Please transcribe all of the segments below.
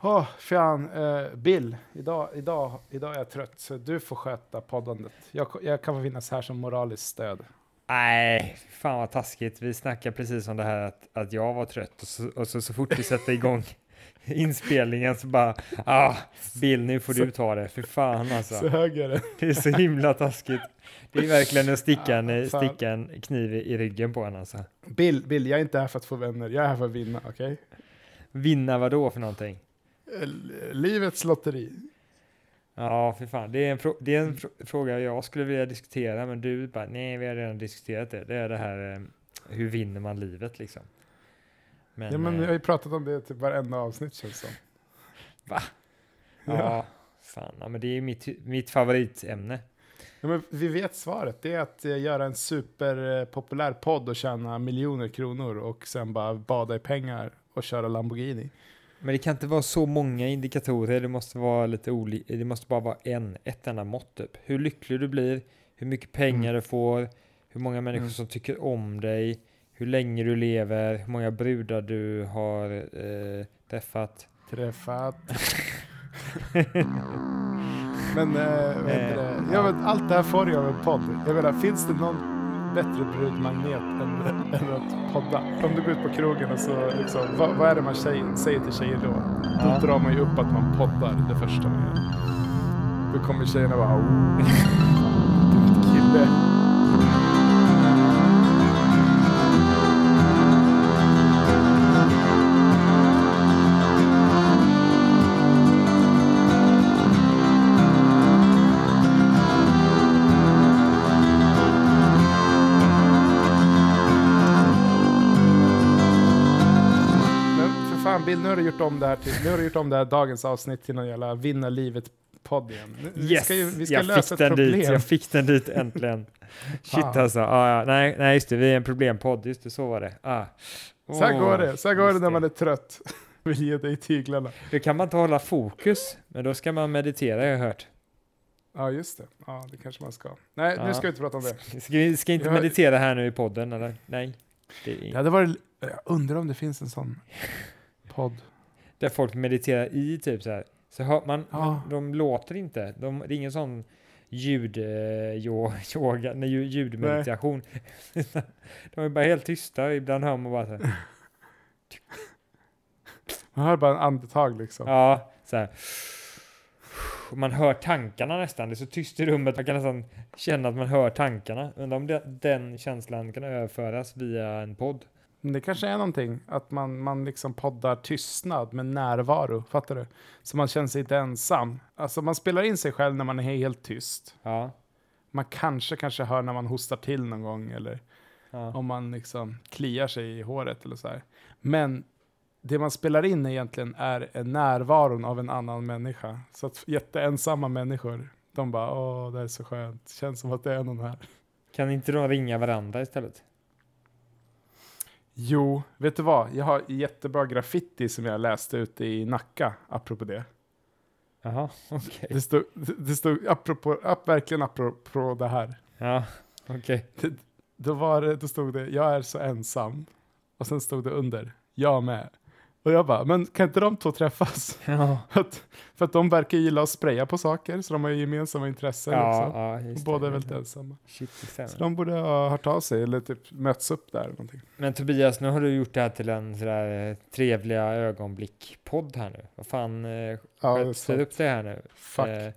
Åh, fan, eh, Bill, idag, idag, idag är jag trött så du får sköta poddandet. Jag, jag kan få finnas här som moraliskt stöd. Nej, fan vad taskigt. Vi snackar precis om det här att, att jag var trött och så, och så, så fort vi sätter igång inspelningen så bara, ah, Bill nu får du ta det, för fan alltså. Så hög är det. Det är så himla taskigt. Det är verkligen att sticka en, fan. sticka en kniv i i ryggen på en alltså. Bill, Bill, jag är inte här för att få vänner, jag är här för att vinna, okej? Vinna vad då för någonting? Eh, Livets lotteri. Ja, för fan. Det är en, det är en frå- fråga jag skulle vilja diskutera, men du bara, nej, vi har redan diskuterat det. Det är det här, eh, hur vinner man livet liksom? Men, ja, men eh, vi har ju pratat om det typ varenda avsnitt känns som. Va? Ja. ja, fan, ja, men det är mitt, mitt favoritämne. Ja, men vi vet svaret. Det är att eh, göra en superpopulär podd och tjäna miljoner kronor och sen bara bada i pengar och köra Lamborghini. Men det kan inte vara så många indikatorer, det måste vara lite olika, det måste bara vara en, ett enda mått typ. Hur lycklig du blir, hur mycket pengar du får, hur många människor Mm. som tycker om dig, hur länge du lever, hur många brudar du har eh, träffat. Träffat. men, eh, vad heter det? Eh, Ja, men allt det här får jag av en podd. Jag menar, finns det någon bättre brudmagnet än, än att podda? Om du går ut på krogen och så liksom, vad, vad är det man tjej, säger till tjejer då? Då Ja. drar man ju upp att man poddar det första man gör. Då kommer tjejerna bara oh, vilken kille. Du gjort om det här till, nu har du gjort om det här dagens avsnitt till någon jävla vinna livet-podd igen. Nu- Vi Yes! ska, ju, vi ska jag lösa fick ett den problem. dit, jag fick den dit äntligen. Shit Fan. alltså, ah, ja. nej, nej just det, vi är en problempodd, just det, så var det. Ah. Så här går det, så här går det när man är trött. Vill ge dig tyglarna. Då kan man inte hålla fokus, men då ska man meditera har jag hört. Ja, just det. Ja, det kanske man ska. Nej, nu Ja. ska vi inte prata om det. Ska vi ska inte meditera här nu i podden eller? Nej. Det är Det hade varit, jag undrar om det finns en sån podd. där folk mediterar i typ så här. Så hör man, Ja. de låter inte. De, det är ingen sån ljud, eh, nej, ljud- ljudmeditation. de är bara helt tysta. Ibland hör man bara så här. Man hör bara en andetag liksom. Ja, så här. Man hör tankarna nästan. Det är så tyst i rummet. Man kan nästan känna att man hör tankarna. Undrar om det, den känslan kan överföras via en podd. Men det kanske är någonting, att man, man liksom poddar tystnad med närvaro. Fattar du? Så man känner sig inte ensam. Alltså man spelar in sig själv när man är helt tyst. Ja. Man kanske, kanske hör när man hostar till någon gång eller ja. om man liksom kliar sig i håret eller så här. Men det man spelar in egentligen är närvaron av en annan människa. Så att jätteensamma människor, de bara åh, det är så skönt. Känns som att det är någon här. Kan inte de ringa varandra istället? Jo, vet du vad? Jag har jättebra graffiti som jag läste ute i Nacka, apropå det. Jaha, okej. Det stod, det stod apropå, ap, verkligen apropå det här. Ja, okej. Då, var det, då stod det, jag är så ensam. Och sen stod det under, jag med. Och jag bara, men kan inte de två träffas? Ja, För att, för att de verkar gilla att spraya på saker, så de har ju gemensamma intressen ja, också. ja Och båda är väldigt ensamma. Shit. Så de borde ha hört av sig, eller typ möts upp där. Eller någonting. Men Tobias, nu har du gjort det här till en sådär eh, trevliga ögonblick-podd här nu. Vad fan, eh, Ja, sant. upp det här nu. Fuck. Eh,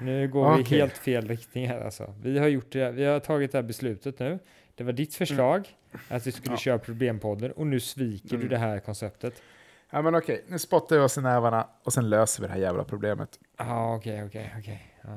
nu går vi Okej. helt fel riktning här alltså. Vi har, gjort det, vi har tagit det här beslutet nu. Det var ditt förslag att vi skulle Ja. köra problempodden och nu sviker du Mm. det här konceptet. Ja men okej, nu spottar vi oss i nävarna och sen löser vi det här jävla problemet. Ja, ah, okej, okej, okej. Ja.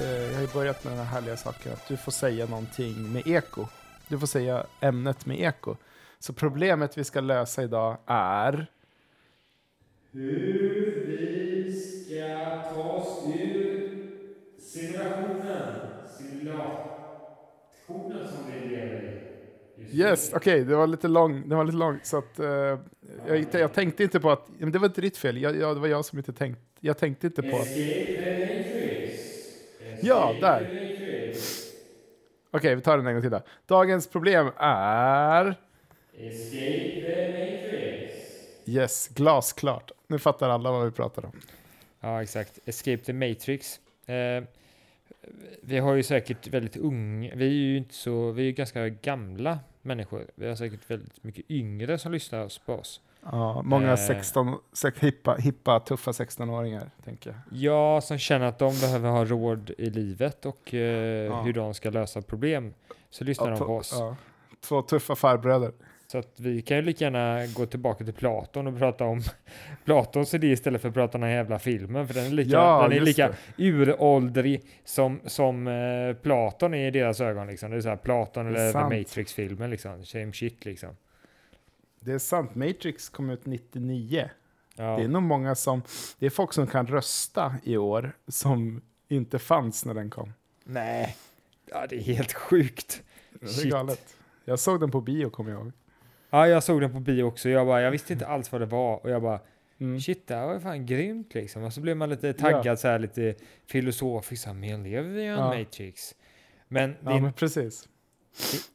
Eh, jag har ju börjat med den här härliga saken att du får säga någonting med eko. Du får säga ämnet med eko. Så problemet vi ska lösa idag är... Hur vi ska ta oss ur simulationen, simulationen som vi lever i. Yes, okej, det var lite lång, det var lite lång så att eh, jag, jag tänkte inte på att, men det var inte ditt fel, jag, jag, det var jag som inte tänkt, jag tänkte inte på... Ja, där. Okej, vi tar den en gång till då. Dagens problem är... Yes, glasklart. Nu fattar alla vad vi pratar om. Ja, exakt. Escape the Matrix. Eh, vi har ju säkert väldigt unga, vi är ju inte så, vi är ju ganska gamla människor. Vi har säkert väldigt mycket yngre som lyssnar på oss. Ja, många Eh. 16, sex, hippa, hippa, tuffa 16-åringar, tänker jag. Ja, som känner att de behöver ha råd i livet och eh, Ja. hur de ska lösa problem. Så lyssnar Ja, de på oss. ja. Två tuffa farbröder. Så att vi kan ju lika gärna gå tillbaka till Platon och prata om Platons idé istället för att prata om den här jävla filmen. För den är lika, Ja, den är lika det. uråldrig som, som eh, Platon är i deras ögon. Liksom. Det är så här Platon är eller The sant. Matrix-filmen. Liksom. Same shit liksom. Det är sant, Matrix kom ut 99. Ja. Det är nog många som, det är folk som kan rösta i år som inte fanns när den kom. Nej, ja, det är helt sjukt. Det är galet. Jag såg den på bio, kommer jag ihåg. Ja, jag såg den på bio också. Jag, bara, jag visste inte alls vad det var och jag bara Mm. Shit, det här var ju fan grymt liksom. Och så blev man lite taggad så här lite filosofiskt. så här, Men lever vi i en Ja. Matrix? Men det, Ja, men precis.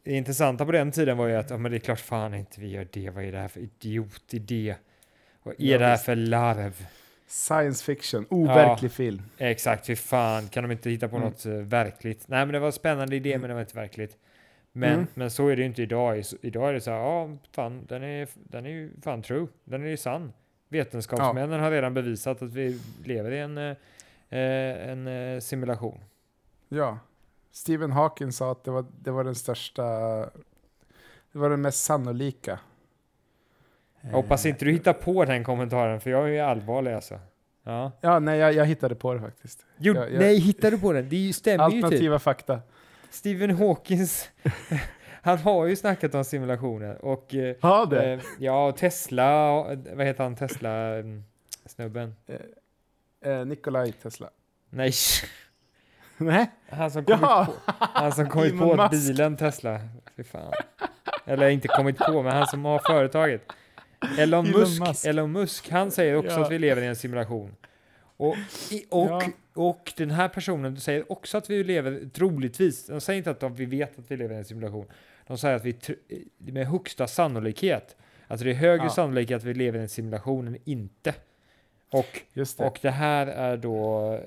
det intressanta på den tiden var ju att ja, men det är klart fan inte vi gör det. Vad är det här för idiotidé? Vad är Ja, det här visst. för larv? Science fiction, overklig film. Exakt, fy fan. Kan de inte hitta på Mm. något eh, verkligt? Nej, men det var en spännande idé, men det var inte verkligt. Men, Mm. men så är det ju inte idag. Idag är det så här, ja, fan, den är, den är ju fan true. Den är ju sann. Vetenskapsmännen har redan bevisat att vi lever i en, eh, eh, en eh, simulation. Ja. Stephen Hawking sa att det var, det var den största, det var den mest sannolika. Jag hoppas inte du hittar på den kommentaren, för jag är ju allvarlig alltså. Ja. Ja, nej, jag, jag hittade på det faktiskt. Jo, Jag- jag- nej, hittar du på den? Det stämmer ju typ. Alternativa fakta. Stephen Hawkins, han har ju snackat om simulationer och eh, Ja, det. Eh, ja, Tesla, och- vad heter han, Tesla-snubben? Eh, Nikolaj Tesla. Nej, Nej. han som kommit Ja! på, han som kommit på Musk. bilen Tesla. Fy fan. Eller inte kommit på, men han som har företaget. Elon, Elon Musk, Musk. Elon Musk, han säger också Ja. att vi lever i en simulation. Och, i, och, Ja. och den här personen säger också att vi lever, troligtvis, de säger inte att de, vi vet att vi lever i en simulation. De säger att vi med högsta sannolikhet, alltså det är högre Ja. sannolikhet att vi lever i en simulation än inte. Och, det. och det här är då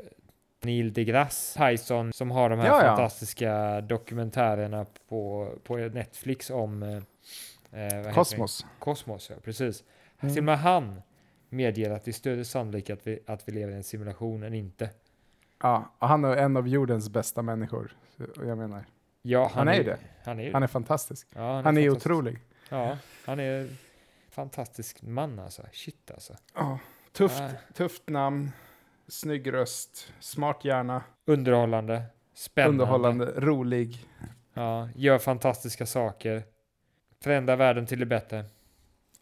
Neil deGrasse Tyson som har de här Ja, fantastiska dokumentärerna på, på Netflix om eh, eh? Kosmos. Kosmos, ja precis. Mm. Till och med han medger att det är större sannolikhet att vi, att vi lever i en simulation än inte. Ja, och han är en av jordens bästa människor. Jag menar, Ja, Han är ju det. Han är, han är fantastisk. Ja, han är, Han är fantastisk. otrolig. Ja, han är fantastisk man alltså. Shit alltså. Ja, tufft, Ja. tufft namn, snygg röst, smart hjärna, Underhållande, spännande. underhållande, rolig. Ja, gör fantastiska saker. Förändrar världen till det bättre.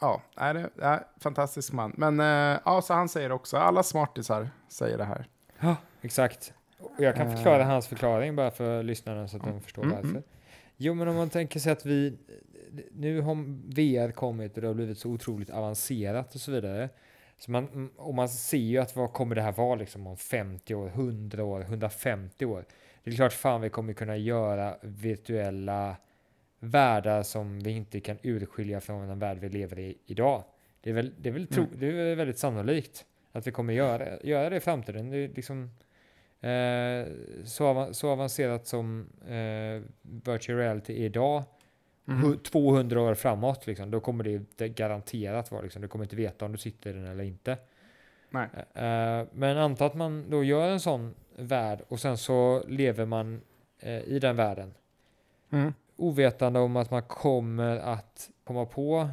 Ja, är det är fantastisk man. Men eh, ja, så han säger också, alla smartisar säger det här. Ja, exakt. Och jag kan Eh. förklara hans förklaring bara för lyssnarna så att de förstår Mm, varför. mm. Jo, men om man tänker sig att vi... Nu har VR kommit och det har blivit så otroligt avancerat och så vidare. Så man, och man ser ju att vad kommer det här vara liksom om 50 år, 100 år, 150 år? Det är klart fan vi kommer kunna göra virtuella världar som vi inte kan urskilja från den värld vi lever i idag. Det är väl, det är väl tro, Mm. det är väl väldigt sannolikt att vi kommer göra, göra det i framtiden. Det är liksom eh, så, avan- så avancerat som eh, virtual reality är idag. Hu- 200 år framåt, liksom, då kommer det, det garanterat vara. Liksom, du kommer inte veta om du sitter i den eller inte. Nej. Eh, men anta att man då gör en sån värld och sen så lever man eh, i den världen Mm. Ovetande om att man kommer att komma på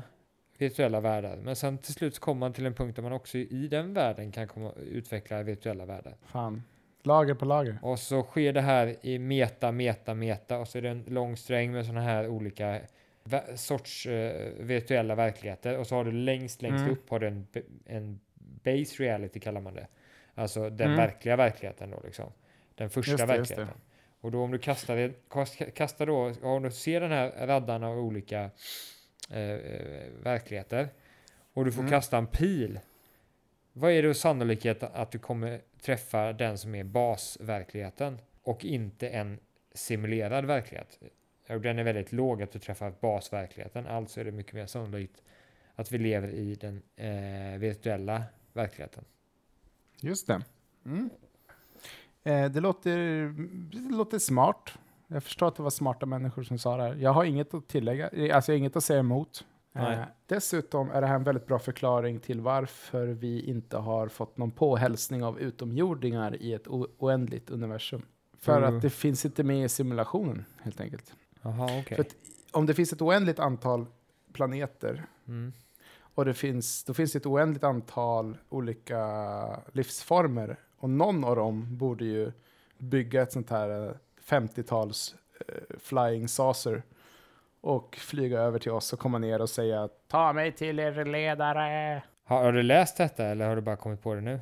virtuella världar. Men sen till slut kommer man till en punkt där man också i den världen kan komma, utveckla virtuella världar. Fan, lager på lager. Och så sker det här i meta, meta, meta och så är det en lång sträng med sådana här olika sorts eh, virtuella verkligheter. Och så har du längst, längst Mm. upp har du en, en base reality kallar man det. Alltså den Mm. verkliga verkligheten då liksom. Den första det. verkligheten. Och då om du kastar, det- kast- kastar då, om du ser den här raddan av olika eh, verkligheter och du får Mm. kasta en pil Vad är då sannolikheten att du kommer träffa den som är basverkligheten och inte en simulerad verklighet? Den är väldigt låg att du träffar basverkligheten, alltså är det mycket mer sannolikt att vi lever i den eh, virtuella verkligheten. Just det. Mm. Eh, det, låter, det låter smart. Jag förstår att det var smarta människor som sa det här. Jag har inget att tillägga, eh, alltså jag har inget att säga emot. Eh, dessutom är det här en väldigt bra förklaring till varför vi inte har fått någon påhälsning av utomjordingar i ett oändligt universum. För Mm. att det finns inte med i simulationen helt enkelt. Jaha, okej. För om det finns ett oändligt antal planeter Mm. Och det finns, då finns det ett oändligt antal olika livsformer. Och någon av dem borde ju bygga ett sånt här eh, 50-tals eh, flying saucer och flyga över till oss och komma ner och säga ta mig till er ledare. Har, har du läst detta eller har du bara kommit på det nu?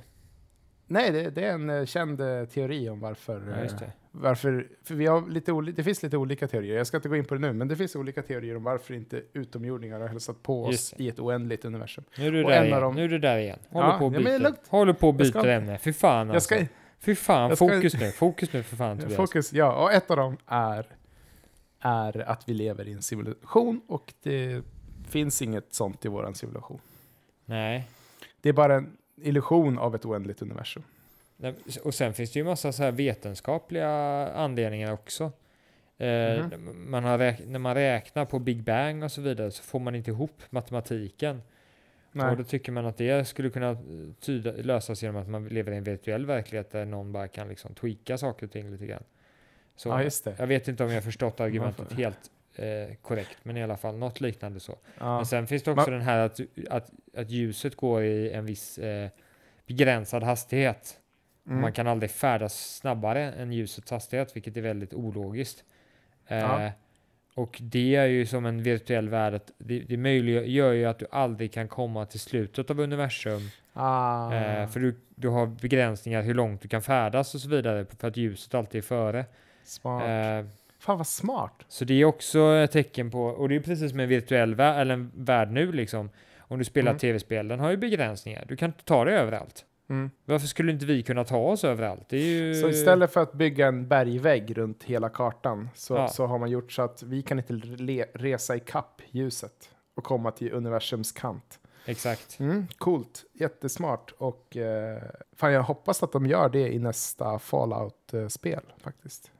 Nej, det, det är en eh, känd eh, teori om varför, Ja, eh, just det. Varför för vi har lite oli- det finns lite olika teorier. Jag ska inte gå in på det nu, men det finns olika teorier om varför inte utomjordingar har hälsat på oss i ett oändligt universum. Nu är du Och där igen. dem- Nu är du där igen. Håller Ja, på ja, är byter. lugnt. Håller på och Jag ska ämne. Fy fan alltså. ska, Fy fan, ska- fokus nu. Fokus nu för fan Tobias. Fokus, ja. Och ett av dem är, är att vi lever i en civilisation och det finns inget sånt i vår civilisation. Nej. Det är bara en illusion av ett oändligt universum. Och sen finns det ju massa så här vetenskapliga anledningar också. Eh, Mhm. man när man räknar på Big Bang och så vidare så får man inte ihop matematiken. Nej. Och då tycker man att det skulle kunna eh, tyda, lösas genom att man lever i en virtuell verklighet där någon bara kan liksom tweaka saker och ting lite grann. Så ja, jag vet inte om jag har förstått argumentet helt eh, korrekt, men i alla fall något liknande så. Ja. Men sen finns det också Man- den här att, att, att ljuset går i en viss eh, begränsad hastighet. Mm. Man kan aldrig färdas snabbare än ljusets hastighet, vilket är väldigt ologiskt. Eh. Och det är ju som en virtuell värld, att det, det möjliggör ju att du aldrig kan komma till slutet av universum. ah. Eh, för du, du har begränsningar hur långt du kan färdas och så vidare, för att ljuset alltid är före. smart. Eh, Fan vad smart. så det är också ett tecken på, och det är precis som en virtuell värld, eller en värld nu liksom. Om du spelar Mm. tv-spel, den har ju begränsningar. Du kan inte ta dig överallt. Mm. Varför skulle inte vi kunna ta oss överallt? Ju... Så istället för att bygga en bergvägg runt hela kartan så, Ja. så har man gjort så att vi kan inte le- resa i kapp ljuset och komma till universums kant. Exakt. Mm, coolt, jättesmart och eh, fan jag hoppas att de gör det i nästa Fallout-spel faktiskt.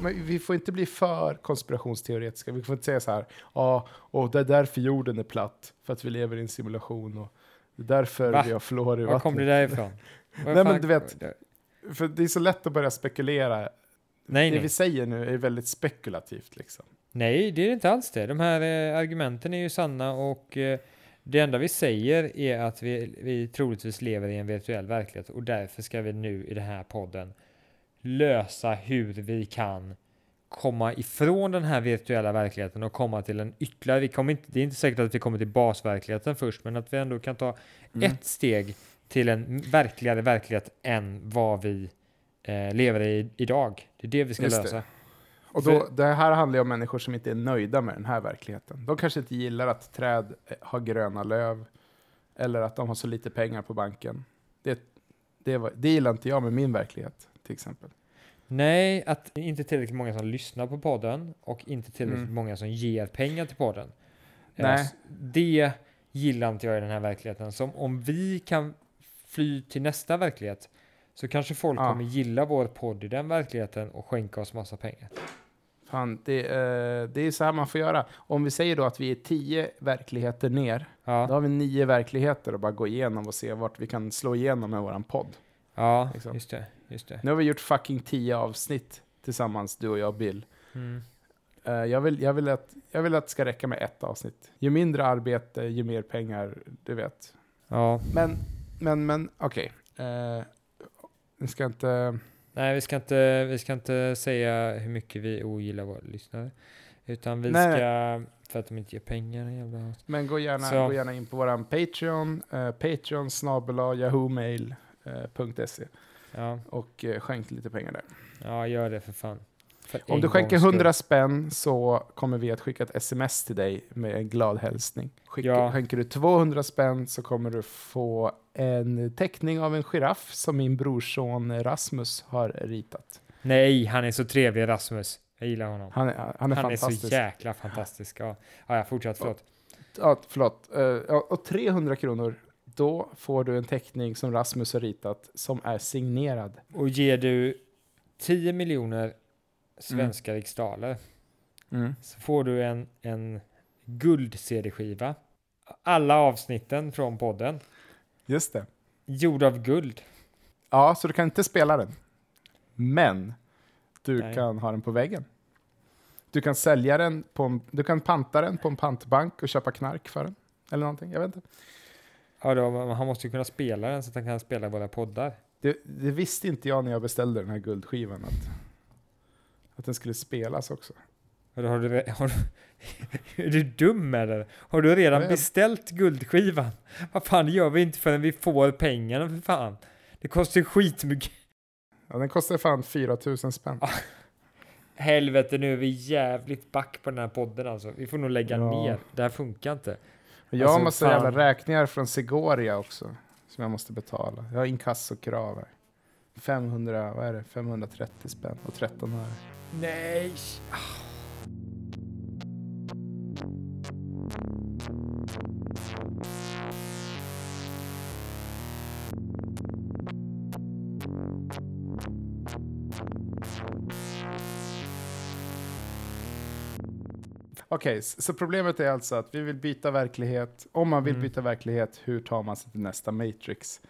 Men vi får inte bli för konspirationsteoretiska. Vi får inte säga så här, ja, och det är därför jorden är platt, för att vi lever i en simulation och det är därför Va? vi har fluor i Var kom det vattnet. därifrån? Vad Nej, men du vet- För det är så lätt att börja spekulera. Nej, det nej. vi säger nu är väldigt spekulativt liksom. Nej, det är inte alls det. De här eh, argumenten är ju sanna och eh, det enda vi säger är att vi, vi troligtvis lever i en virtuell verklighet och därför ska vi nu i den här podden lösa hur vi kan komma ifrån den här virtuella verkligheten och komma till en ytterligare, vi kommer inte, det är inte säkert att vi kommer till basverkligheten först, men att vi ändå kan ta ett steg till en verkligare verklighet än vad vi eh, lever i idag. Det är det vi ska Just det. Och då, det här handlar ju om människor som inte är nöjda med den här verkligheten. De kanske inte gillar att träd eh, har gröna löv eller att de har så lite pengar på banken. Det, det, var, det gillar inte jag med min verklighet till exempel. Nej, att inte tillräckligt många som lyssnar på podden och inte tillräckligt Mm. många som ger pengar till podden. Eh, Nej. Det gillar inte jag i den här verkligheten. Som om vi kan fly till nästa verklighet så kanske folk Ja. kommer gilla vår podd i den verkligheten och skänka oss massa pengar. Fan, det, eh, det är så här man får göra. Om vi säger då att vi är tio verkligheter ner, då Ja, har vi nio verkligheter att bara gå igenom och se vart vi kan slå igenom med våran podd. ja liksom. just det. Just det. Nu har vi gjort fucking tio avsnitt tillsammans, du och jag och Bill. Mm. Eh, jag, vill, jag, vill att, jag vill att det ska räcka med ett avsnitt. Ju mindre arbete, ju mer pengar, du vet. Ja, Men, men, men, okej. Okay. vi ska inte... nej vi ska, inte, vi ska inte säga hur mycket vi ogillar våra lyssnare. Utan vi Nej, ska för att de inte ger pengar. Jävla... Men gå gärna, Så. gå gärna in på våran Patreon, eh, Patreon yahoomail.se Ja, och eh, skänk lite pengar där. ja, gör det för fan. Om du skänker gångs skull. 100 spänn så kommer vi att skicka ett sms till dig med en glad hälsning. Skicka, Ja. Skänker du 200 spänn så kommer du få en teckning av en giraff som min brorson Rasmus har ritat. Nej, han är så trevlig Rasmus. Jag gillar honom. Han är, han är Han är fantastisk. så jäkla fantastisk. Ja, ja jag fortsätter, förlåt. Ja, förlåt. Eh, och 300 kronor, då får du en teckning som Rasmus har ritat som är signerad. Och ger du 10 miljoner svenska riksdaler så får du en, en guld-CD-skiva. Alla avsnitten från podden. Just det. Gjord av guld. Ja, så du kan inte spela den. Men du Nej. kan ha den på väggen. Du kan sälja den på en, du kan panta den på en pantbank och köpa knark för den. Eller någonting, jag vet inte. Ja, då, han måste ju kunna spela den så att han kan spela våra poddar. Det, det visste inte jag när jag beställde den här guldskivan. Att, att den skulle spelas också. Då har du, har du, är du dum eller? Har du redan vet. beställt guldskivan? Vad fan, det gör vi inte förrän vi får pengarna för fan. Det kostar ju skitmycket. Ja, den kostar fan 4 000 spänn. Helvete, nu är vi jävligt back på den här podden alltså. Vi får nog lägga Ja. ner. Det här funkar inte. Jag har Alltså, massa fan. jävla räkningar från Segoria också. Som jag måste betala. Jag har inkassokrav här. 500, vad är det? 530 spänn och 13 öre. Nej! Okej, s- så problemet är alltså att vi vill byta verklighet. Om man vill Mm. byta verklighet, hur tar man sig till nästa Matrix?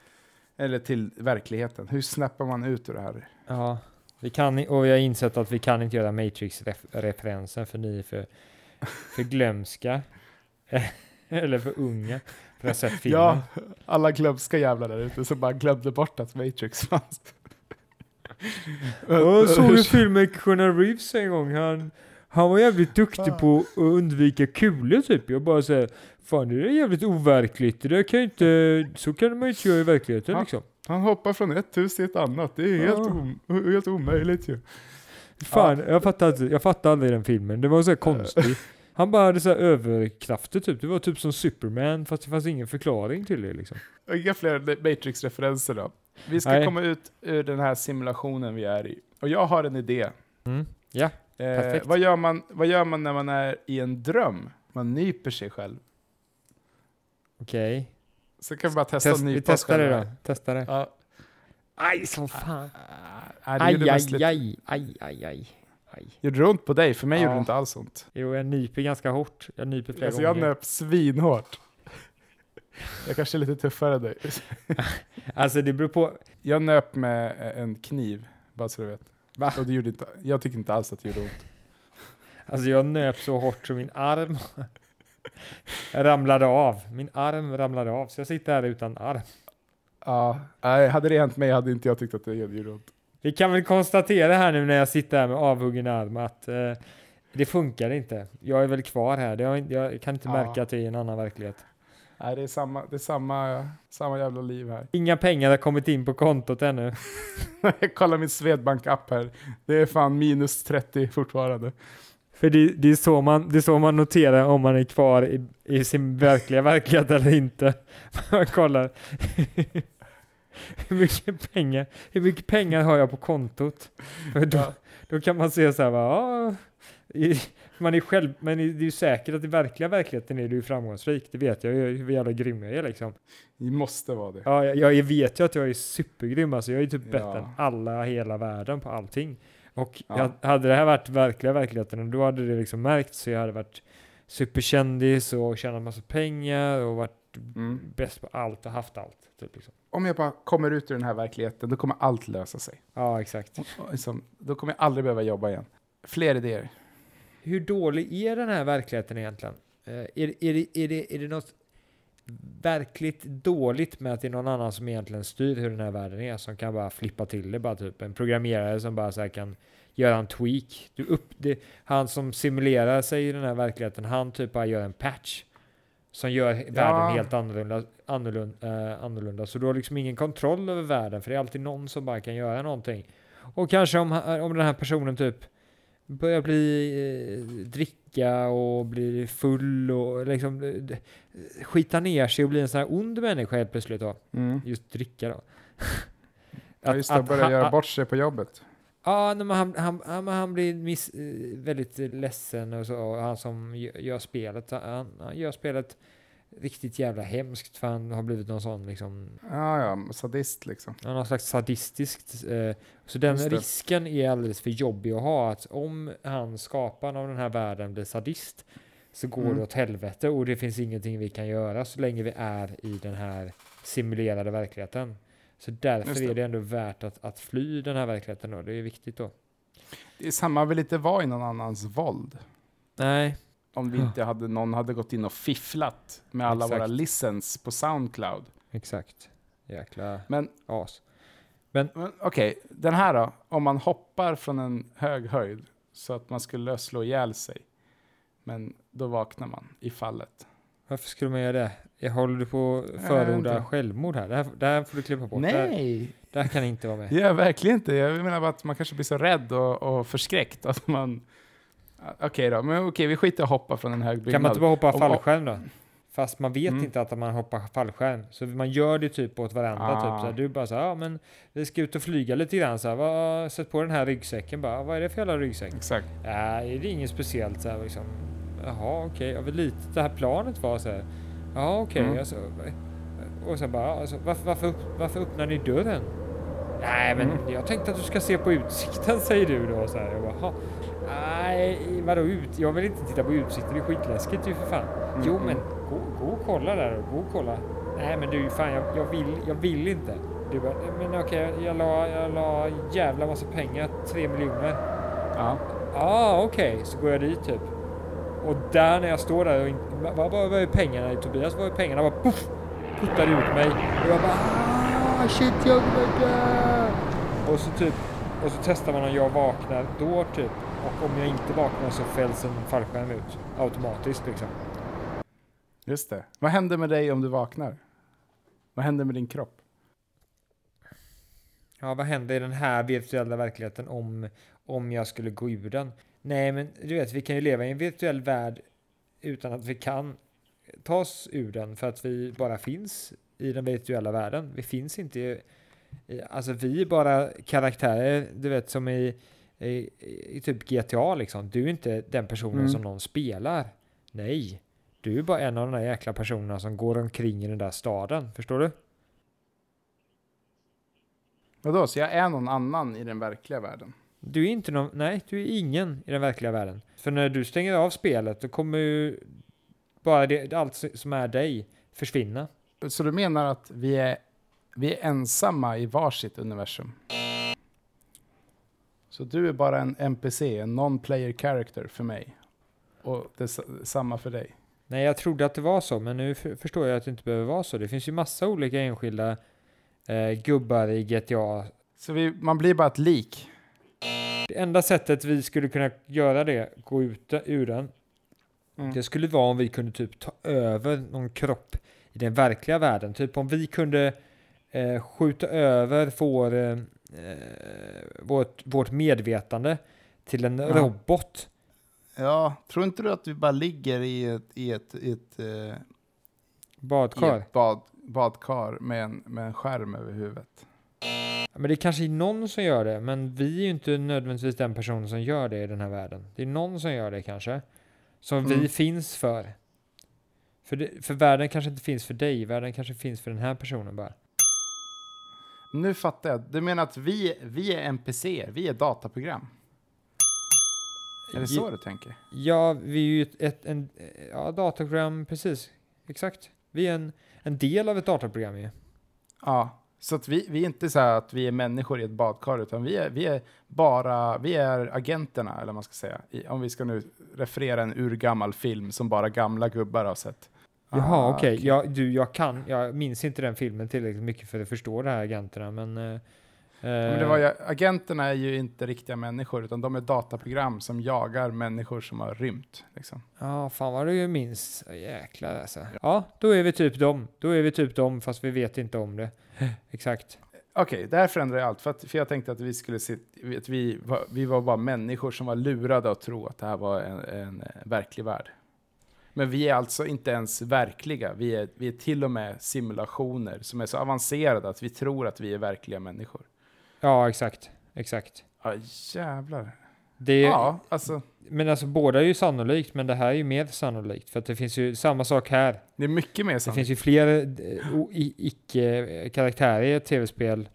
Eller till verkligheten. Hur snappar man ut ur det här? Ja, vi kan, och vi har insett att vi kan inte göra Matrix-referensen för ni är för, för glömska. Eller för unga. För att ha sett filmen. Ja, alla glömska jävlar där ute som bara glömde bort att Matrix fanns. Jag såg en film med Keanu Reeves en gång. Han, han var jävligt duktig på att undvika kulor typ. Jag bara säger, fan det är jävligt overkligt. Det där kan ju inte, så kan man ju inte göra i verkligheten Ja. liksom. Han hoppar från ett hus till ett annat. Det är helt, Ja. om, helt omöjligt ju. Fan, jag fattar inte, jag fattar aldrig den filmen. Det var så här konstigt. Han bara hade så här överkrafter typ. Det var typ som Superman fast det fanns ingen förklaring till det liksom. Inga fler Matrix-referenser då. Vi ska Nej. komma ut ur den här simulationen vi är i. Och jag har en idé. Mm. Ja, Eh, vad, gör man, vad gör man när man är i en dröm? Man nyper sig själv. okej. Så kan vi bara testa Test, att vi nypa oss testar det då. Testar det. Ja. Aj som fan. Ah, det Aj, gjorde, mest aj, lite, aj, aj, aj, aj. aj. gjorde det ont på dig? För mig Ja. gjorde det inte alls ont. Jo, jag nyper ganska hårt. Jag nyper flera Alltså jag gånger. nöp svinhårt. Jag kanske är lite tuffare än dig. Alltså det beror på. Jag nöp med en kniv, bara så du vet. Va? Och det gjorde inte, jag tycker inte alls att det gjorde ont. Alltså jag nöp så hårt så min arm ramlade av. Min arm ramlade av. Så jag sitter här utan arm. Ja, nej, hade det hänt mig hade inte jag tyckt att det gjorde ont. Vi kan väl konstatera här nu när jag sitter här med avhuggen arm att eh, det funkar inte. Jag är väl kvar här. Inte- jag kan inte Ja. märka att det är en annan verklighet. Nej, det är samma, det är samma, samma jävla liv här. Inga pengar har kommit in på kontot ännu. Jag kollar min Swedbank-app här. Det är fan minus 30 fortfarande. För det, det, är så man, det är så man noterar om man är kvar i, i sin verkliga verklighet eller inte. Man kollar. hur, mycket pengar, hur mycket pengar har jag på kontot? För då, Ja. då kan man se så här, bara, man är själv, men det är ju säkert att i verkliga verkligheten är du ju framgångsrik. Det vet jag ju hur jävla grym jag är liksom. Det måste vara det. Ja, jag, jag vet ju att jag är supergrym alltså. Jag är typ bättre Ja. än alla hela världen på allting. Och Ja. jag, hade det här varit verkliga verkligheten, då hade det liksom märkts. Så jag hade varit superkändis och tjänat massa pengar och varit Mm. bäst på allt och haft allt. Typ liksom. Om jag bara kommer ut ur den här verkligheten, då kommer allt lösa sig. Ja, exakt. Och Liksom, då kommer jag aldrig behöva jobba igen. Fler idéer. Hur dålig är den här verkligheten egentligen? Eh, är, är, det, är, det, är det något verkligt dåligt med att det är någon annan som egentligen styr hur den här världen är, som kan bara flippa till det, bara typ en programmerare som bara så kan göra en tweak. Du upp, det, han som simulerar sig i den här verkligheten, han typ bara gör en patch som gör världen helt annorlunda, annorlunda, eh, annorlunda. Så du har liksom ingen kontroll över världen, för det är alltid någon som bara kan göra någonting. Och kanske om, om den här personen typ börjar bli eh, dricka och bli full och liksom eh, skita ner sig och bli en sån här ond människa helt plötsligt då. Mm. Just dricka då. Ja, just det, börja göra bort sig på jobbet. Ja, men han, han, han, han blir miss, eh, väldigt ledsen och så. Och han som gö- gör spelet, han, han gör spelet riktigt jävla hemskt för han har blivit någon sån liksom, Ja, ja, sadist liksom. Ja, någon slags sadistiskt. Eh, så den risken är alldeles för jobbig att ha. Att om han, skaparen av den här världen, blir sadist så går Mm. det åt helvete och det finns ingenting vi kan göra så länge vi är i den här simulerade verkligheten. Så därför det. är det ändå värt att, att fly den här verkligheten då. Det är viktigt då. Det är samma, vill inte vara i någon annans våld. Nej, Om vi inte hade, någon hade gått in och fifflat med alla Exakt. våra listens på Soundcloud. exakt. Jäkla Men, as. men okej, den här då? Om man hoppar från en hög höjd så att man skulle slå ihjäl sig. Men då vaknar man i fallet. Varför skulle man göra det? Jag håller på att förorda självmord här? Det här, det här får du klippa bort. Nej, det här kan inte vara med. jag verkligen inte. Jag menar bara att man kanske blir så rädd och, och förskräckt att man... Okej då, men okej, vi skiter i att hoppa från en hög byggnad. Kan man inte bara hoppa fallskärm då? Fast man vet Mm. inte att man hoppar fallskärm. Så man gör det typ åt varandra. Ah. Typ. Så här, du bara så här, ja men vi ska ut och flyga lite grann. Så här, vad, sätt på den här ryggsäcken bara. Vad är det för jävla ryggsäck? Exakt. Nej, det är inget speciellt så här liksom. Jaha okej, ja, vad litet det här planet var så här. Jaha okej, Mm. alltså, och sen bara, alltså, varför, varför, varför öppnar ni dörren? Nej men Mm. jag tänkte att du ska se på utsikten säger du då så här. Jag bara, "Ha, Nej, vadå ut? Jag vill inte titta på utsikten, det är skitläskigt ju för fan. Mm, Jo mm. men gå, gå och kolla där gå och kolla. Nej men du fan jag, jag, vill, jag vill inte. Du bara, "Nej, men okej jag la, jag la jävla massa pengar, tre miljoner. Ja. ah, okej, så går jag dit typ. Och där när jag står där och inte, vad, vad, vad är pengarna i Tobias? Vad är pengarna? Bara poff! Puttar ut mig. Och jag bara ah, shit jag dö! Och så typ, och så testar man om jag vaknar då typ. Och om jag inte vaknar så fälls en fallskärm ut automatiskt liksom. Just det. Vad händer med dig om du vaknar? Vad händer med din kropp? Ja, vad händer i den här virtuella verkligheten om, om jag skulle gå ur den? Nej, men du vet, vi kan ju leva i en virtuell värld utan att vi kan ta oss ur den för att vi bara finns i den virtuella världen. Vi finns inte i, i alltså vi är bara karaktärer, du vet som i, i, i typ GTA liksom. Du är inte den personen Mm. som någon spelar. Nej, du är bara en av de där jäkla personerna som går omkring i den där staden. Förstår du? Vadå, så jag är någon annan i den verkliga världen? Du är inte någon, nej, du är ingen i den verkliga världen. För när du stänger av spelet, då kommer ju bara det, allt som är dig försvinna. Så du menar att vi är, vi är ensamma i varsitt universum? Så du är bara en NPC, en non-player character för mig? Och det är samma för dig? Nej, jag trodde att det var så, men nu förstår jag att det inte behöver vara så. Det finns ju massa olika enskilda eh, gubbar i GTA. Så vi, man blir bara ett lik? Det enda sättet vi skulle kunna göra det, gå ut ur den, Mm. det skulle vara om vi kunde typ ta över någon kropp i den verkliga världen. Typ om vi kunde eh, skjuta över eh, eh, vårt, vårt medvetande till en Ja. robot. Ja, tror inte du att vi bara ligger i ett, i ett, i ett, eh, i Badkar. ett bad, badkar med en, med en skärm över huvudet? Men det är kanske är någon som gör det, men vi är ju inte nödvändigtvis den personen som gör det i den här världen. Det är någon som gör det kanske. Som Mm. vi finns för. För, det, för världen kanske inte finns för dig, världen kanske finns för den här personen bara. Nu fattar jag. Du menar att vi, vi är NPC, vi är dataprogram? Är det så du tänker? Ja, vi är ju ett, ett en, ja, dataprogram, precis. Exakt. Vi är en, en del av ett dataprogram ju. Ja, så att vi, vi är inte så här att vi är människor i ett badkar, utan vi är, vi är bara, vi är agenterna, eller vad man ska säga. I, om vi ska nu referera en urgammal film som bara gamla gubbar har sett. Jaha, Ah, okej. Ja, du, jag kan, jag minns inte den filmen tillräckligt mycket för att förstå det här agenterna, men eh, Men det var ju, agenterna är ju inte riktiga människor, utan de är dataprogram som jagar människor som har rymt. Liksom. Ja, fan vad du ju minns. Jäklar alltså. Ja, då är vi typ dem. Då är vi typ dem, fast vi vet inte om det. Exakt. Okej, det här förändrar ju allt. För, att, för jag tänkte att vi skulle se, att vi var, vi var bara människor som var lurade att tro att det här var en, en eh, verklig värld. Men vi är alltså inte ens verkliga. Vi är, vi är till och med simulationer som är så avancerade att vi tror att vi är verkliga människor. Ja, exakt. Exakt. Ja, jävlar. Det, Ja, alltså. Men alltså båda är ju sannolikt, men det här är ju mer sannolikt. För att det finns ju samma sak här. Det är mycket mer Det sant. finns ju fler eh, icke-karaktärer i ett tv-spel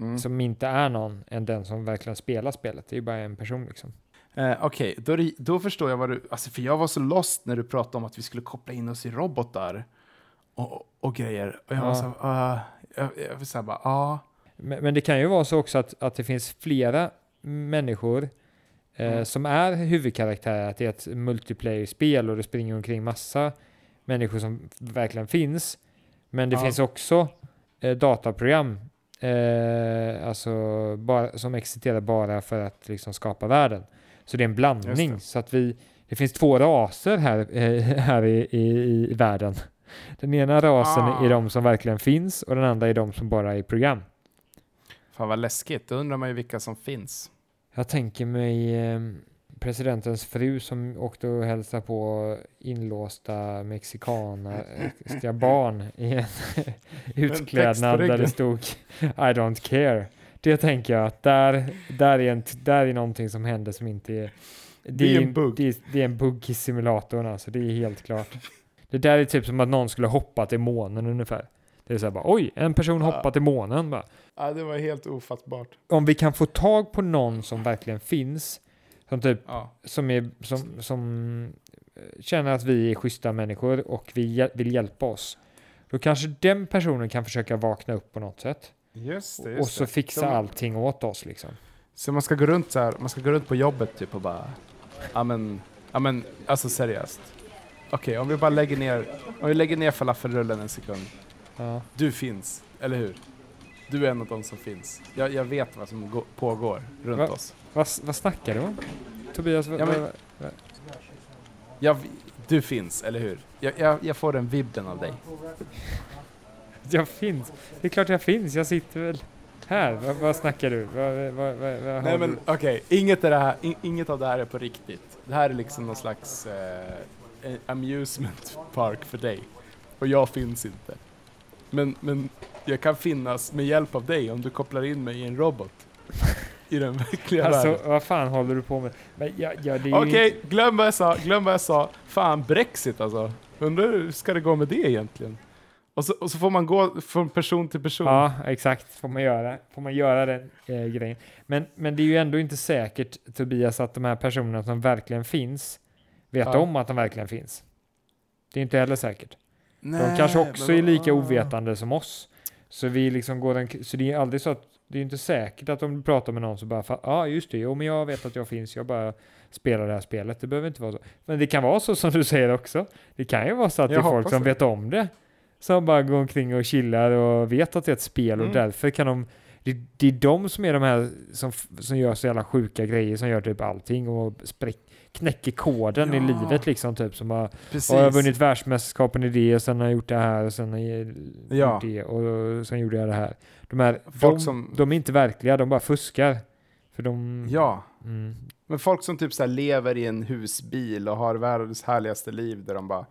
Mm. som inte är någon än den som verkligen spelar spelet. Det är ju bara en person liksom. Eh, Okej, då, är det- då förstår jag vad du... Alltså, för jag var så lost när du pratade om att vi skulle koppla in oss i robotar och, och grejer. Och jag var Ja. så här, uh, jag, jag var så här bara, ja. Men, men det kan ju vara så också att, att det finns flera människor eh, Mm. som är huvudkaraktärer, att det är ett multiplayer-spel och det springer omkring massa människor som verkligen finns. Men det Ja. finns också eh, dataprogram eh, alltså bara, som existerar bara för att liksom skapa världen. Så det är en blandning. Så att vi, det finns två raser här, eh, här i, i, i världen. Den ena rasen Ah. är de som verkligen finns och den andra är de som bara är i program. Fan vad läskigt, då undrar man ju vilka som finns. Jag tänker mig eh, presidentens fru som åkte och hälsade på inlåsta mexikanska barn i en utklädnad där det stod I don't care. Det tänker jag att där, där, är en, där är någonting som händer som inte är... Det är en bugg. Det det är en bugg i simulatorn alltså, det är helt klart. Det där är typ som att någon skulle hoppa till månen ungefär. Det är så här bara, oj, en person Ja. hoppar till månen bara Ja, det var helt ofattbart. om vi kan få tag på någon som verkligen finns, som typ Ja. som, är, som, som eh, känner att vi är schyssta människor och vi vill hjälpa oss, då kanske den personen kan försöka vakna upp på något sätt Just det, just och så det. fixa Så- allting åt oss liksom. Så man ska gå runt så här, man ska gå runt på jobbet typ och bara, ja men, ja men, alltså seriöst. Okej, om vi bara lägger ner, om vi lägger ner falafelrullen en sekund. Ja. Du finns, eller hur? Du är en av de som finns. Jag, jag vet vad som gå- pågår runt Va? oss. Vad, vad snackar du om? Tobias, vad, Ja, men- vad, Jag, du finns, eller hur? Jag, jag, jag får den vibben av dig. jag finns. Det är klart jag finns, jag sitter väl här. Vad, vad snackar du? Vad, vad, vad, Nej men okej, inget, är det här, in, inget av det här är på riktigt. Det här är liksom någon slags eh, amusement park för dig. Och jag finns inte. Men, men jag kan finnas med hjälp av dig om du kopplar in mig i en robot. I den verkliga Alltså, världen. vad fan håller du på med? Men, ja, ja, ju Okej, glöm vad jag sa, glöm vad jag sa. Fan, Brexit alltså. Undrar hur ska det gå med det egentligen? Och så, och så får man gå från person till person. Ja, exakt. Får man göra, får man göra den eh, grejen. Men, men det är ju ändå inte säkert, Tobias, att de här personerna som verkligen finns vet Ja. om att de verkligen finns. Det är inte heller säkert. De Nej, kanske också men- är lika ovetande som oss. Så vi liksom går en, så det är aldrig så att det är inte säkert att om du pratar med någon så bara, ja ah, just det, jo men jag vet att jag finns, jag bara spelar det här spelet. Det behöver inte vara så. Men det kan vara så som du säger också. Det kan ju vara så att det Jag är folk som det. vet om det. Som bara går omkring och chillar och vet att det är ett spel och Mm. därför kan de det, det är de som är de här som, som gör så jävla sjuka grejer som gör typ allting och spräck, knäcker koden i Ja. livet liksom typ som har och jag har vunnit världsmästerskapen i det och sen har jag gjort det här och sen har Ja. gjort det och sen gjorde jag det här. De, här, Folk de, som- de är inte verkliga, de bara fuskar. För de... Ja, Mm. men folk som typ så här lever i en husbil och har världens härligaste liv där de bara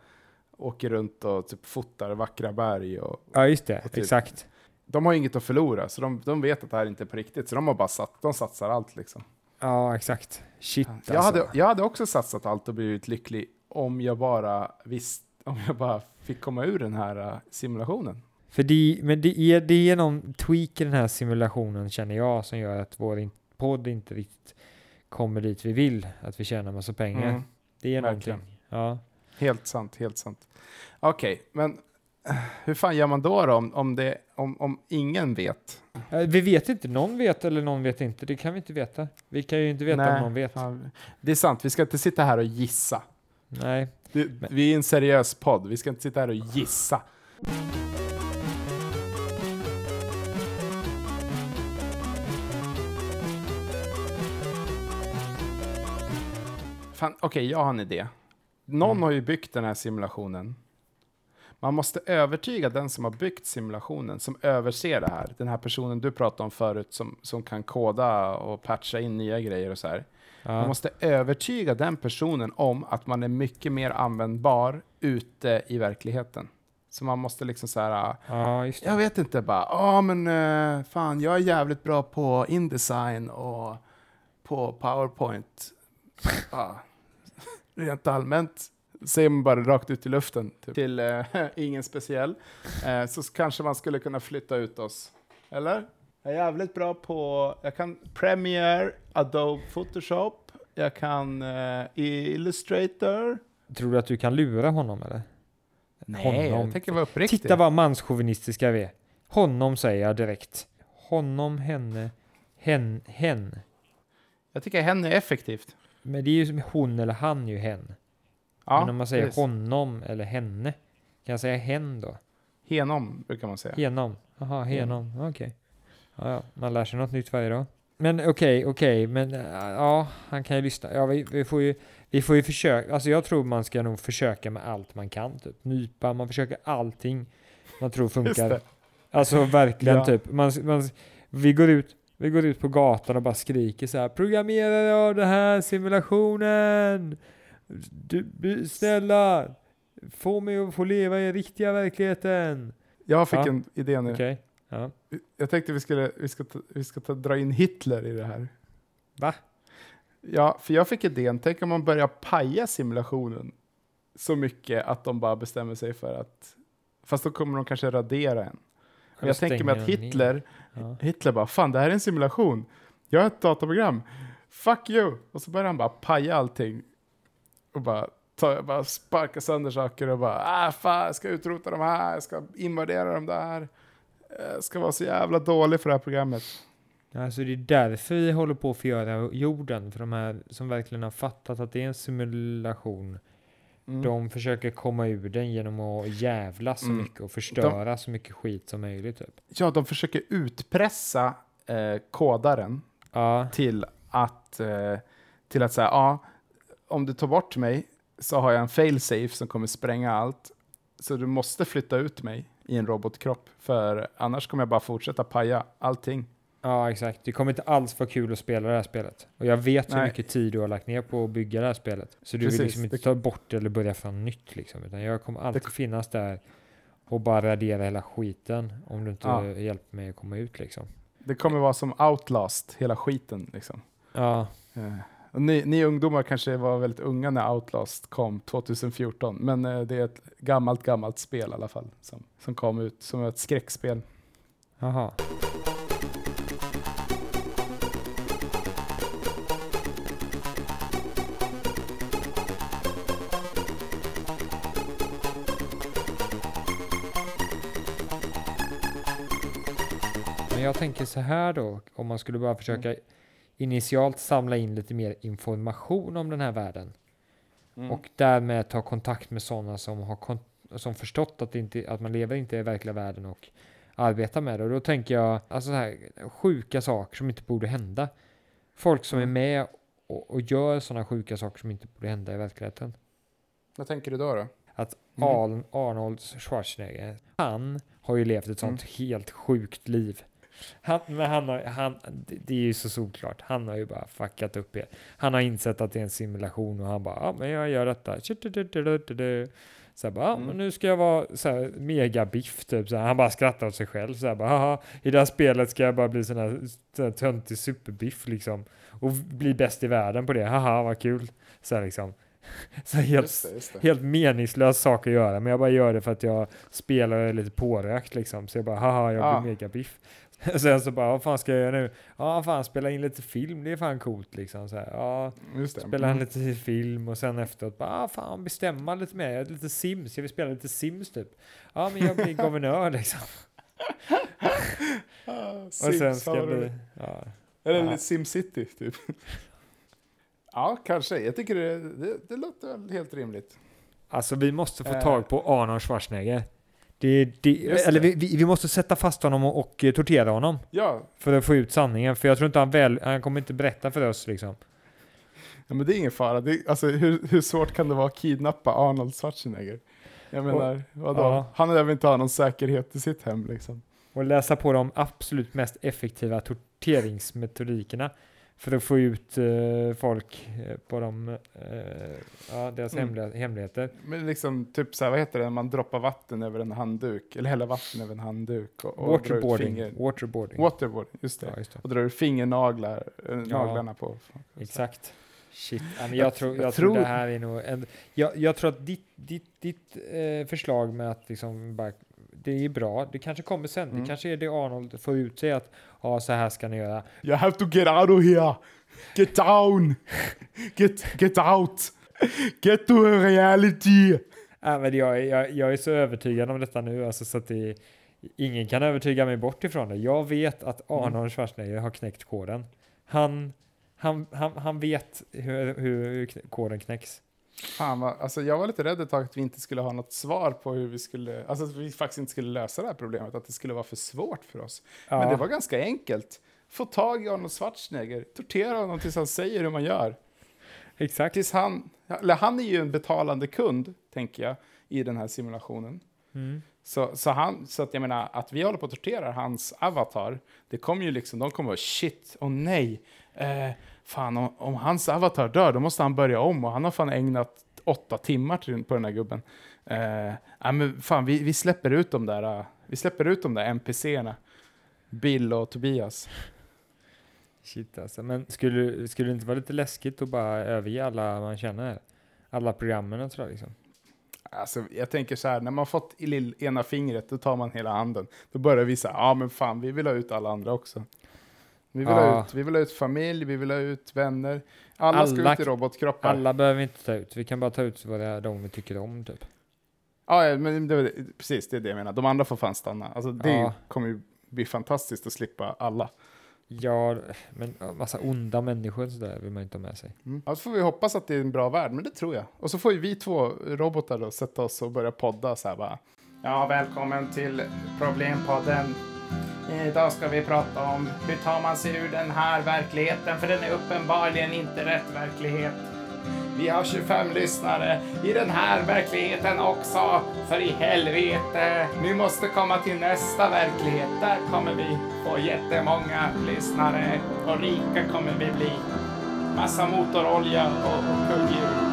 åker runt och typ fotar vackra berg och Ja, just det. Typ- Exakt. de har inget att förlora så de, de vet att det här inte är på riktigt så de har bara satt, de satsar allt liksom. Ja, exakt. Shit Jag, alltså. hade, jag hade också satsat allt och blivit lycklig om jag bara visst, om jag bara fick komma ur den här uh, simulationen. För det, men det är, det är någon tweak i den här simulationen känner jag som gör att vår in, podd inte riktigt kommer dit vi vill. Att vi tjänar massa pengar. Mm. Det är verkligen. någonting. Ja helt sant, helt sant. Okej, okay, men eh, hur fan gör man då, då om, om, det, om, om ingen vet? Eh, vi vet inte, någon vet eller någon vet inte, det kan vi inte veta. Vi kan ju inte veta Nej, om någon vet. Fan. Det är sant, vi ska inte sitta här och gissa. Nej. Det, vi är en seriös podd, vi ska inte sitta här och gissa. Okej, okay, jag har en idé. Någon Mm. har ju byggt den här simulationen. Man måste övertyga den som har byggt simulationen, som överser det här. Den här personen du pratade om förut, som, som kan koda och patcha in nya grejer och så här. Man Ja. måste övertyga den personen om att man är mycket mer användbar ute i verkligheten. Så man måste liksom så här, ja, jag vet inte, bara, ja men eh, fan, jag är jävligt bra på Indesign och på PowerPoint. Rent allmänt säger man bara rakt ut i luften typ. till eh, ingen speciell. Eh, så kanske man skulle kunna flytta ut oss. Eller? Jag är jävligt bra på, jag kan Premiere, Adobe Photoshop, jag kan eh, Illustrator. Tror du att du kan lura honom eller? Nej, jag tänker vara uppriktig. Titta vad manschauvinistiska vi är. Honom säger jag direkt. Honom, henne, hen, hen. Jag tycker hen är effektivt. Men det är ju som hon eller han ju hen. Ja, Men om man säger precis. honom eller henne. Kan jag säga hen då? Henom brukar man säga. Henom. Jaha, henom. Okej. Ja, ja, man lär sig något nytt varje dag. Men okej, okej, men äh, ja, han kan ju lyssna. Ja, vi, vi får ju, vi får ju försöka. Alltså jag tror man ska nog försöka med allt man kan. Typ nypa, man försöker allting man tror funkar. Alltså verkligen Ja. typ. Man, man, vi, går ut, vi går ut på gatan och bara skriker så här. Programmerare av den här simulationen. Du, snälla. Få mig att få leva i riktiga verkligheten. Jag fick Ja. en idé nu. Okej. Ja. Jag tänkte vi, skulle, vi ska, vi ska ta, dra in Hitler i det här. Va? Ja, för jag fick idén, tänk om man börjar paja simulationen så mycket att de bara bestämmer sig för att, fast då kommer de kanske radera en. Men jag tänker mig att. Hitler, Ja. Hitler bara, fan det här är en simulation. Jag har ett dataprogram. Fuck you! Och så börjar han bara paja allting. Och bara, ta, bara sparka sönder saker och bara, ah fan jag ska utrota de här, jag ska invadera de där. Jag ska vara så jävla dålig för det här programmet. Alltså det är därför vi håller på att förgöra jorden. För de här som verkligen har fattat att det är en simulation. Mm. De försöker komma ur den genom att jävla så Mm. mycket och förstöra så mycket skit som möjligt. Typ. Ja, de försöker utpressa eh, kodaren Ja, till att, eh, till att säga, ja, om du tar bort mig så har jag en failsafe som kommer spränga allt. Så du måste flytta ut mig i en robotkropp, för annars kommer jag bara fortsätta paja allting. Ja, exakt. Det kommer inte alls vara kul att spela det här spelet. Och jag vet hur Nej. mycket tid du har lagt ner på att bygga det här spelet. Så du Precis, vill liksom inte ta bort det eller börja från nytt liksom. Utan jag kommer alltid Det- finnas där och bara radera hela skiten om du inte Ja. hjälper mig att komma ut liksom. Det kommer vara som Outlast, hela skiten liksom. Ja, och ni, ni ungdomar kanske var väldigt unga när Outlast kom 2014, men eh, det är ett gammalt, gammalt spel i alla fall som, som kom ut som ett skräckspel. jaha. Men jag tänker så här då, om man skulle bara försöka initialt samla in lite mer information om den här världen och därmed ta kontakt med sådana som har som förstått att, inte, att man lever inte i verkliga världen och arbetar med det. Och då tänker jag, alltså så här, sjuka saker som inte borde hända. Folk som är Mm. med och, och gör sådana sjuka saker som inte borde hända i verkligheten. Vad tänker du då? då? Att Mm. Arn, Arnold Schwarzenegger, han har ju levt ett sånt helt sjukt liv. Han, men han har, han, det är ju så solklart. Han har ju bara fuckat upp det. Han har insett att det är en simulation och han bara, ja men jag gör detta. Så här bara, Mm. men nu ska jag vara så här megabiff typ. Så här, han bara skrattar åt sig själv. Så här bara, haha, i det här spelet ska jag bara bli sån här, sån här töntig superbiff liksom. Och bli bäst i världen på det. Haha, vad kul. Så här liksom. Så här, helt, Just det, just det. helt meningslös sak att göra, men jag bara gör det för att jag spelar lite pårökt liksom. Så jag bara, haha, jag Ja. blir megabiff. Sen så bara, vad fan ska jag göra nu? Ja, fan spela in lite film, det är fan coolt liksom. Så här, ja, spela in Mm. lite film och sen efteråt bara, ah, fan bestämma lite mer, Jag är lite Sims, jag vill spela lite Sims typ. Ja, men jag blir guvernör liksom. Ah, Och sen Sims ska jag bli, ja. Eller Ja. SimCity, typ. ja, kanske. Jag tycker det, det, det låter helt rimligt. Alltså vi måste få Eh. tag på Arnold Schwarzenegger. Det, det, eller vi, vi, vi måste sätta fast honom och, och eh, tortera honom. Ja, För att få ut sanningen, för jag tror inte han väl, han kommer inte berätta för oss liksom. Ja, men det är ingen fara. Det, alltså, hur, hur svårt kan det vara att kidnappa Arnold Schwarzenegger? Jag menar, vadå? Ja. Han väl inte ha någon säkerhet i sitt hem liksom. Och läsa på de absolut mest effektiva torteringsmetodikerna för att få ut eh, folk eh, på de, eh, ja, deras Mm. hemliga, hemligheter. Men liksom, typ så här, vad heter det, man droppar vatten över en handduk, eller häller vatten över en handduk och, och Waterboarding. Waterboarding. Waterboard, just det. Ja, just det. Och drar ut fingernaglar, äh, naglarna på. Exakt. Shit, ja, men jag, tror, jag, jag tror tror- det här är nog en, jag, jag tror att ditt, ditt, ditt eh, förslag med att liksom bara, det är bra, det kanske kommer sen, Mm. det kanske är det Arnold får ut sig att ja, så här ska ni göra. You have to get out of here! Get down! Get, get out! Get to reality! Ja, men jag, jag, jag är så övertygad om detta nu, alltså, så att det, ingen kan övertyga mig bort ifrån det. Jag vet att Mm. Arnold Schwarzenegger har knäckt koden. Han, han, han, han vet hur, hur koden knäcks. Fan vad, alltså jag var lite rädd ett tag att vi inte skulle ha något svar på hur vi skulle, alltså att vi faktiskt inte skulle lösa det här problemet, att det skulle vara för svårt för oss. Ja, Men det var ganska enkelt. Få tag i Arnold Schwarzenegger, tortera honom tills han säger hur man gör. exakt. Tills han, eller han är ju en betalande kund, tänker jag, i den här simulationen. Mm. Så, så, han, så att jag menar, att vi håller på att tortera hans avatar, det kommer ju liksom, de kommer att shit, och nej, eh, fan om, om hans avatar dör, då måste han börja om och han har fan ägnat åtta timmar till, på den här gubben. Eh, ja, men fan, vi, vi släpper ut de där, eh, vi släpper ut de där NPCerna, Bill och Tobias. Shit alltså. Men skulle, skulle det inte vara lite läskigt att bara överge alla man känner? Alla programmen och sådär liksom? Alltså, jag tänker så här, när man fått i ena fingret, då tar man hela handen. Då börjar vi säga, ja men fan, vi vill ha ut alla andra också. Vi vill, ha, Ja. ut, vi vill ha ut familj, vi vill ha ut vänner. Alla, ska Alla- ut i robotkroppar. Alla behöver vi inte ta ut. Vi kan bara ta ut vad det är de vi tycker om typ. Ja, men det, precis, det är det jag menar. De andra får fan stanna. Alltså, det Ja. kommer ju bli fantastiskt att slippa alla. Ja, men massa onda människor sådär vill man inte ha med sig. Mm. Ja, så får vi hoppas att det är en bra värld, men det tror jag. Och så får ju vi två robotar då sätta oss och börja podda så här bara. Ja, välkommen till Problempodden. Eh, idag ska vi prata om hur tar man sig ur den här verkligheten, för den är uppenbarligen inte rätt verklighet. Vi har 25 lyssnare i den här verkligheten också, för i helvete. Ni måste komma till nästa verklighet. Där kommer vi få jättemånga lyssnare och rika kommer vi bli. Massa motorolja och, och kugghjul.